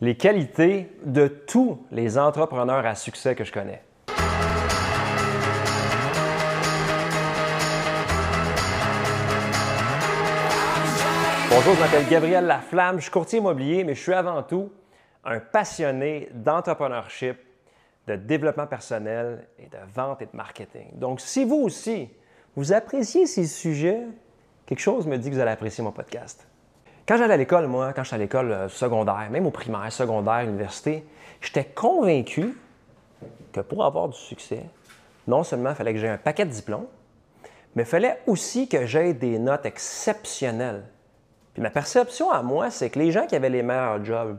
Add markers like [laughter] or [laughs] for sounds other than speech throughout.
les qualités de tous les entrepreneurs à succès que je connais. Bonjour, je m'appelle Gabriel Laflamme, je suis courtier immobilier, mais je suis avant tout un passionné d'entrepreneurship, de développement personnel et de vente et de marketing. Donc, si vous aussi, vous appréciez ces sujets, quelque chose me dit que vous allez apprécier mon podcast. Quand j'allais à l'école, moi, quand j'étais à l'école euh, secondaire, même au primaire, secondaire, université, j'étais convaincu que pour avoir du succès, non seulement il fallait que j'aie un paquet de diplômes, mais il fallait aussi que j'aie des notes exceptionnelles. Puis ma perception à moi, c'est que les gens qui avaient les meilleurs jobs,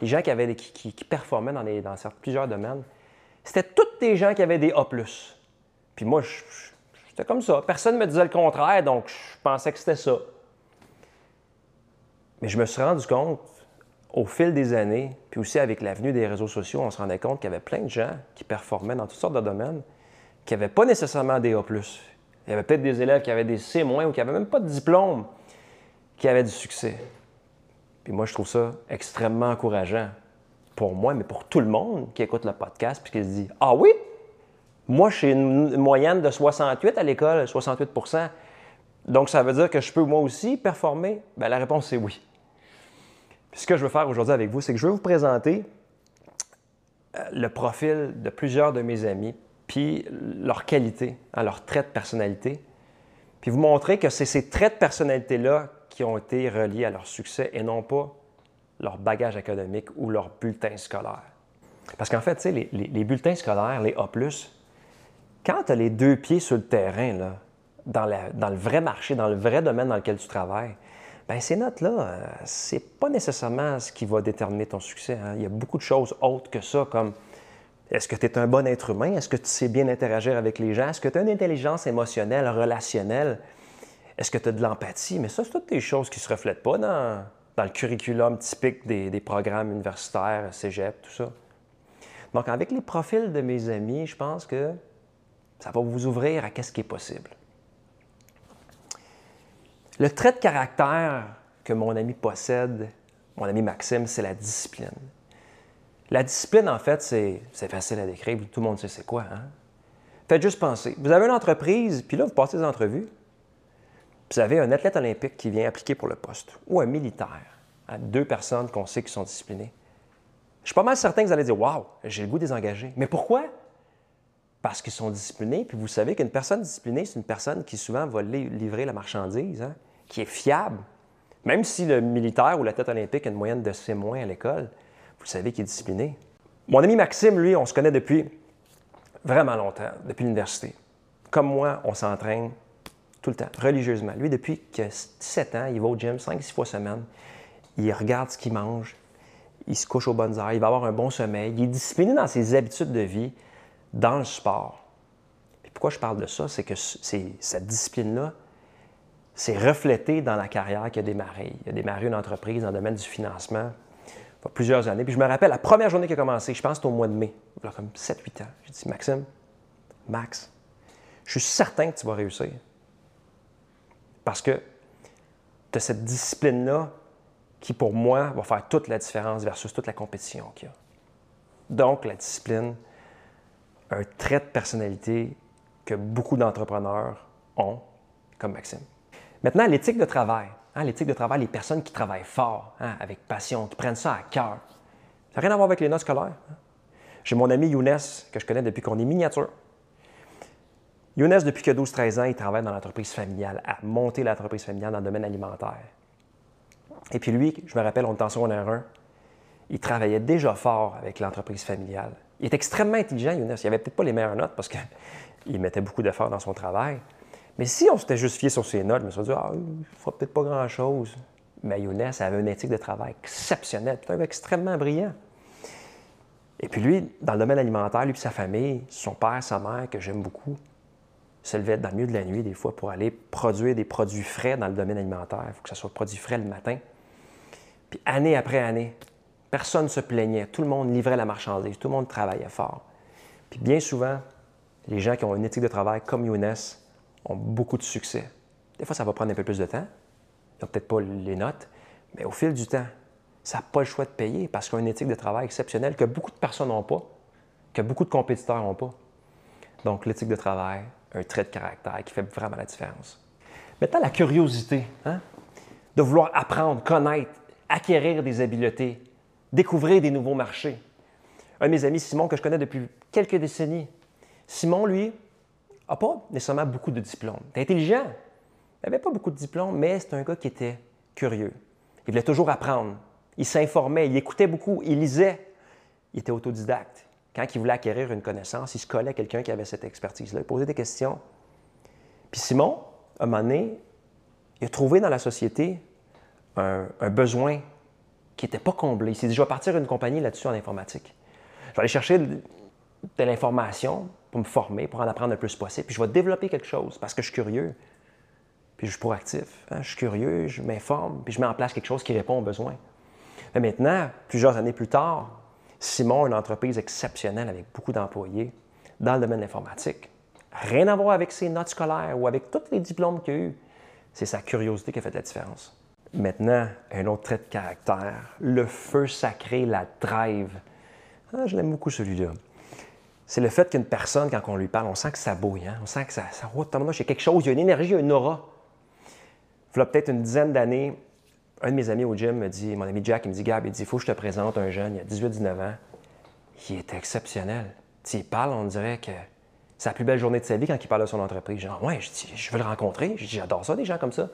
les gens qui, avaient, qui, performaient dans, dans plusieurs domaines, c'était tous des gens qui avaient des A. Puis moi, j'étais comme ça. Personne ne me disait le contraire, donc je pensais que c'était ça. Mais je me suis rendu compte, au fil des années, puis aussi avec l'avenue des réseaux sociaux, on se rendait compte qu'il y avait plein de gens qui performaient dans toutes sortes de domaines, qui n'avaient pas nécessairement des A. Il y avait peut-être des élèves qui avaient des C- ou qui n'avaient même pas de diplôme, qui avaient du succès. Puis moi, je trouve ça extrêmement encourageant pour moi, mais pour tout le monde qui écoute le podcast, puis qui se dit Ah oui, moi, j'ai une moyenne de 68 à l'école, 68% donc, ça veut dire que je peux moi aussi performer? Bien, la réponse est oui. Ce que je veux faire aujourd'hui avec vous, c'est que je vais vous présenter euh, le profil de plusieurs de mes amis, puis leurs qualités, hein, leurs traits de personnalité, puis vous montrer que c'est ces traits de personnalité-là qui ont été reliés à leur succès et non pas leur bagage académique ou leur bulletin scolaire. Parce qu'en fait, les, les, bulletins scolaires, les A, quand tu as les deux pieds sur le terrain, là, dans, le vrai marché, dans le vrai domaine dans lequel tu travailles, bien, ces notes-là, euh, c'est pas nécessairement ce qui va déterminer ton succès. Hein. Il y a beaucoup de choses autres que ça, comme est-ce que tu es un bon être humain? Est-ce que tu sais bien interagir avec les gens? Est-ce que tu as une intelligence émotionnelle, relationnelle? Est-ce que tu as de l'empathie? Mais ça, c'est toutes des choses qui ne se reflètent pas dans, le curriculum typique des, des, programmes universitaires, cégep, tout ça. Donc, avec les profils de mes amis, je pense que ça va vous ouvrir à ce qui est possible. Le trait de caractère que mon ami possède, mon ami Maxime, c'est la discipline. La discipline, en fait, c'est facile à décrire, tout le monde sait c'est quoi. Hein? Faites juste penser. Vous avez une entreprise, puis là, vous passez des entrevues, vous avez un athlète olympique qui vient appliquer pour le poste, ou un militaire, deux personnes qu'on sait qui sont disciplinées. Je suis pas mal certain que vous allez dire Waouh, j'ai le goût des engagés. Mais pourquoi? Parce qu'ils sont disciplinés, puis vous savez qu'une personne disciplinée, c'est une personne qui souvent va livrer la marchandise. Hein? Qui est fiable, même si le militaire ou la tête olympique a une moyenne de C- à l'école, vous savez qu'il est discipliné. Mon ami Maxime, lui, on se connaît depuis vraiment longtemps, depuis l'université. Comme moi, on s'entraîne tout le temps, religieusement. Lui, depuis que 17 ans, il va au gym 5-6 fois semaine. Il regarde ce qu'il mange, il se couche aux bonnes heures, il va avoir un bon sommeil. Il est discipliné dans ses habitudes de vie, dans le sport. Et pourquoi je parle de ça? C'est que cette discipline-là, c'est reflété dans la carrière qu'il a démarré. Il a démarré une entreprise dans le domaine du financement il y a plusieurs années. Puis je me rappelle, la première journée qui a commencé, je pense que au mois de mai, il y a comme 7-8 ans. J'ai dit, Maxime, Max, je suis certain que tu vas réussir. Parce que tu as cette discipline-là qui, pour moi, va faire toute la différence versus toute la compétition qu'il y a. Donc, la discipline, un trait de personnalité que beaucoup d'entrepreneurs ont, comme Maxime. Maintenant, l'éthique de travail. Hein, l'éthique de travail, les personnes qui travaillent fort, hein, avec passion, qui prennent ça à cœur. Ça n'a rien à voir avec les notes scolaires. Hein. J'ai mon ami Younes, que je connais depuis qu'on est miniature. Younes, depuis que 12-13 ans, il travaille dans l'entreprise familiale, à monter l'entreprise familiale dans le domaine alimentaire. Et puis lui, je me rappelle, on était en secondaire 1, il travaillait déjà fort avec l'entreprise familiale. Il est extrêmement intelligent, Younes. Il n'avait peut-être pas les meilleures notes parce qu'il [laughs] mettait beaucoup d'efforts dans son travail, mais si on s'était juste fié sur ses notes, je me serais dit, ah, il ne peut-être pas grand-chose. Mais Younes avait une éthique de travail exceptionnelle, un extrêmement brillant. Et puis lui, dans le domaine alimentaire, lui et sa famille, son père, sa mère, que j'aime beaucoup, se levaient dans le milieu de la nuit des fois pour aller produire des produits frais dans le domaine alimentaire. Il faut que ce soit produit frais le matin. Puis année après année, personne ne se plaignait. Tout le monde livrait la marchandise. Tout le monde travaillait fort. Puis bien souvent, les gens qui ont une éthique de travail comme Younes, ont beaucoup de succès. Des fois, ça va prendre un peu plus de temps. Ils n'ont peut-être pas les notes, mais au fil du temps, ça n'a pas le choix de payer parce qu'il a une éthique de travail exceptionnelle que beaucoup de personnes n'ont pas, que beaucoup de compétiteurs n'ont pas. Donc, l'éthique de travail, un trait de caractère qui fait vraiment la différence. Maintenant, la curiosité, hein? de vouloir apprendre, connaître, acquérir des habiletés, découvrir des nouveaux marchés. Un de mes amis, Simon, que je connais depuis quelques décennies, Simon, lui, n'a pas nécessairement beaucoup de diplômes. Il intelligent, il n'avait pas beaucoup de diplômes, mais c'est un gars qui était curieux. Il voulait toujours apprendre. Il s'informait, il écoutait beaucoup, il lisait. Il était autodidacte. Quand il voulait acquérir une connaissance, il se collait à quelqu'un qui avait cette expertise-là. Il posait des questions. Puis Simon, à un moment donné, il a trouvé dans la société un, besoin qui n'était pas comblé. Il s'est dit, je vais partir une compagnie là-dessus en informatique. Je vais aller chercher de l'information pour me former, pour en apprendre le plus possible. Puis je vais développer quelque chose parce que je suis curieux. Puis je suis proactif. Hein. Je suis curieux, je m'informe, puis je mets en place quelque chose qui répond aux besoins. Mais maintenant, plusieurs années plus tard, Simon a une entreprise exceptionnelle avec beaucoup d'employés dans le domaine informatique. Rien à voir avec ses notes scolaires ou avec tous les diplômes qu'il a eus. C'est sa curiosité qui a fait la différence. Maintenant, un autre trait de caractère, le feu sacré, la drive. Ah, je l'aime beaucoup celui-là. C'est le fait qu'une personne, quand on lui parle, on sent que ça bouille, hein? on sent que ça, ça roule, il y quelque chose, il y a une énergie, il a une aura. Il y a peut-être une dizaine d'années, un de mes amis au gym me dit, mon ami Jack, il me dit, Gab, il dit, il faut que je te présente un jeune, il a 18-19 ans, il est exceptionnel. Tu parle, on dirait que c'est la plus belle journée de sa vie quand il parle de son entreprise. Genre, ouais, je dis, je veux le rencontrer. J'adore ça, des gens comme ça.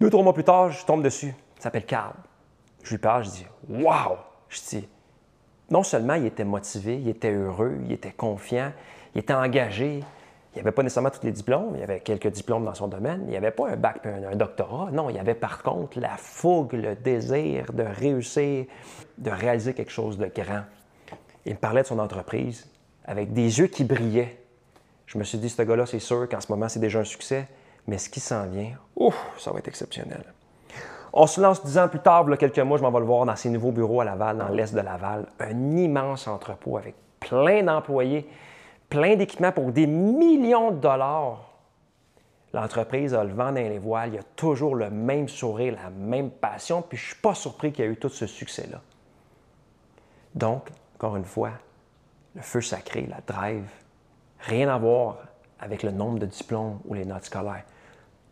Deux, trois mois plus tard, je tombe dessus. Il s'appelle Carl. Je lui parle, je dis, waouh! Je dis, non seulement il était motivé, il était heureux, il était confiant, il était engagé, il n'y avait pas nécessairement tous les diplômes, il avait quelques diplômes dans son domaine, il n'y avait pas un bac et un, doctorat. Non, il avait par contre la fougue, le désir de réussir, de réaliser quelque chose de grand. Il me parlait de son entreprise avec des yeux qui brillaient. Je me suis dit, ce gars-là, c'est sûr qu'en ce moment, c'est déjà un succès, mais ce qui s'en vient, ouf, ça va être exceptionnel. On se lance dix ans plus tard, quelques mois, je m'en vais le voir dans ses nouveaux bureaux à Laval, dans l'est de Laval, un immense entrepôt avec plein d'employés plein d'équipements pour des millions de dollars. L'entreprise a le vent dans les voiles, il y a toujours le même sourire, la même passion, puis je ne suis pas surpris qu'il y ait eu tout ce succès-là. Donc, encore une fois, le feu sacré, la drive, rien à voir avec le nombre de diplômes ou les notes scolaires.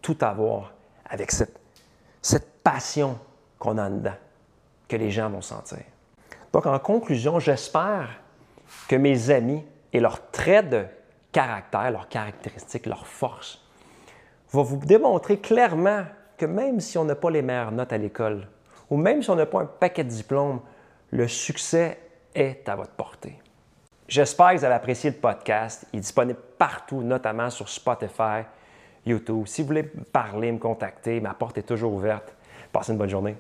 Tout à voir avec cette, cette passion qu'on a dedans, que les gens vont sentir. Donc, en conclusion, j'espère que mes amis et leurs traits de caractère, leurs caractéristiques, leurs forces, va vous démontrer clairement que même si on n'a pas les meilleures notes à l'école, ou même si on n'a pas un paquet de diplômes, le succès est à votre portée. J'espère que vous avez apprécié le podcast. Il est disponible partout, notamment sur Spotify, YouTube. Si vous voulez parler, me contacter, ma porte est toujours ouverte. Passez une bonne journée.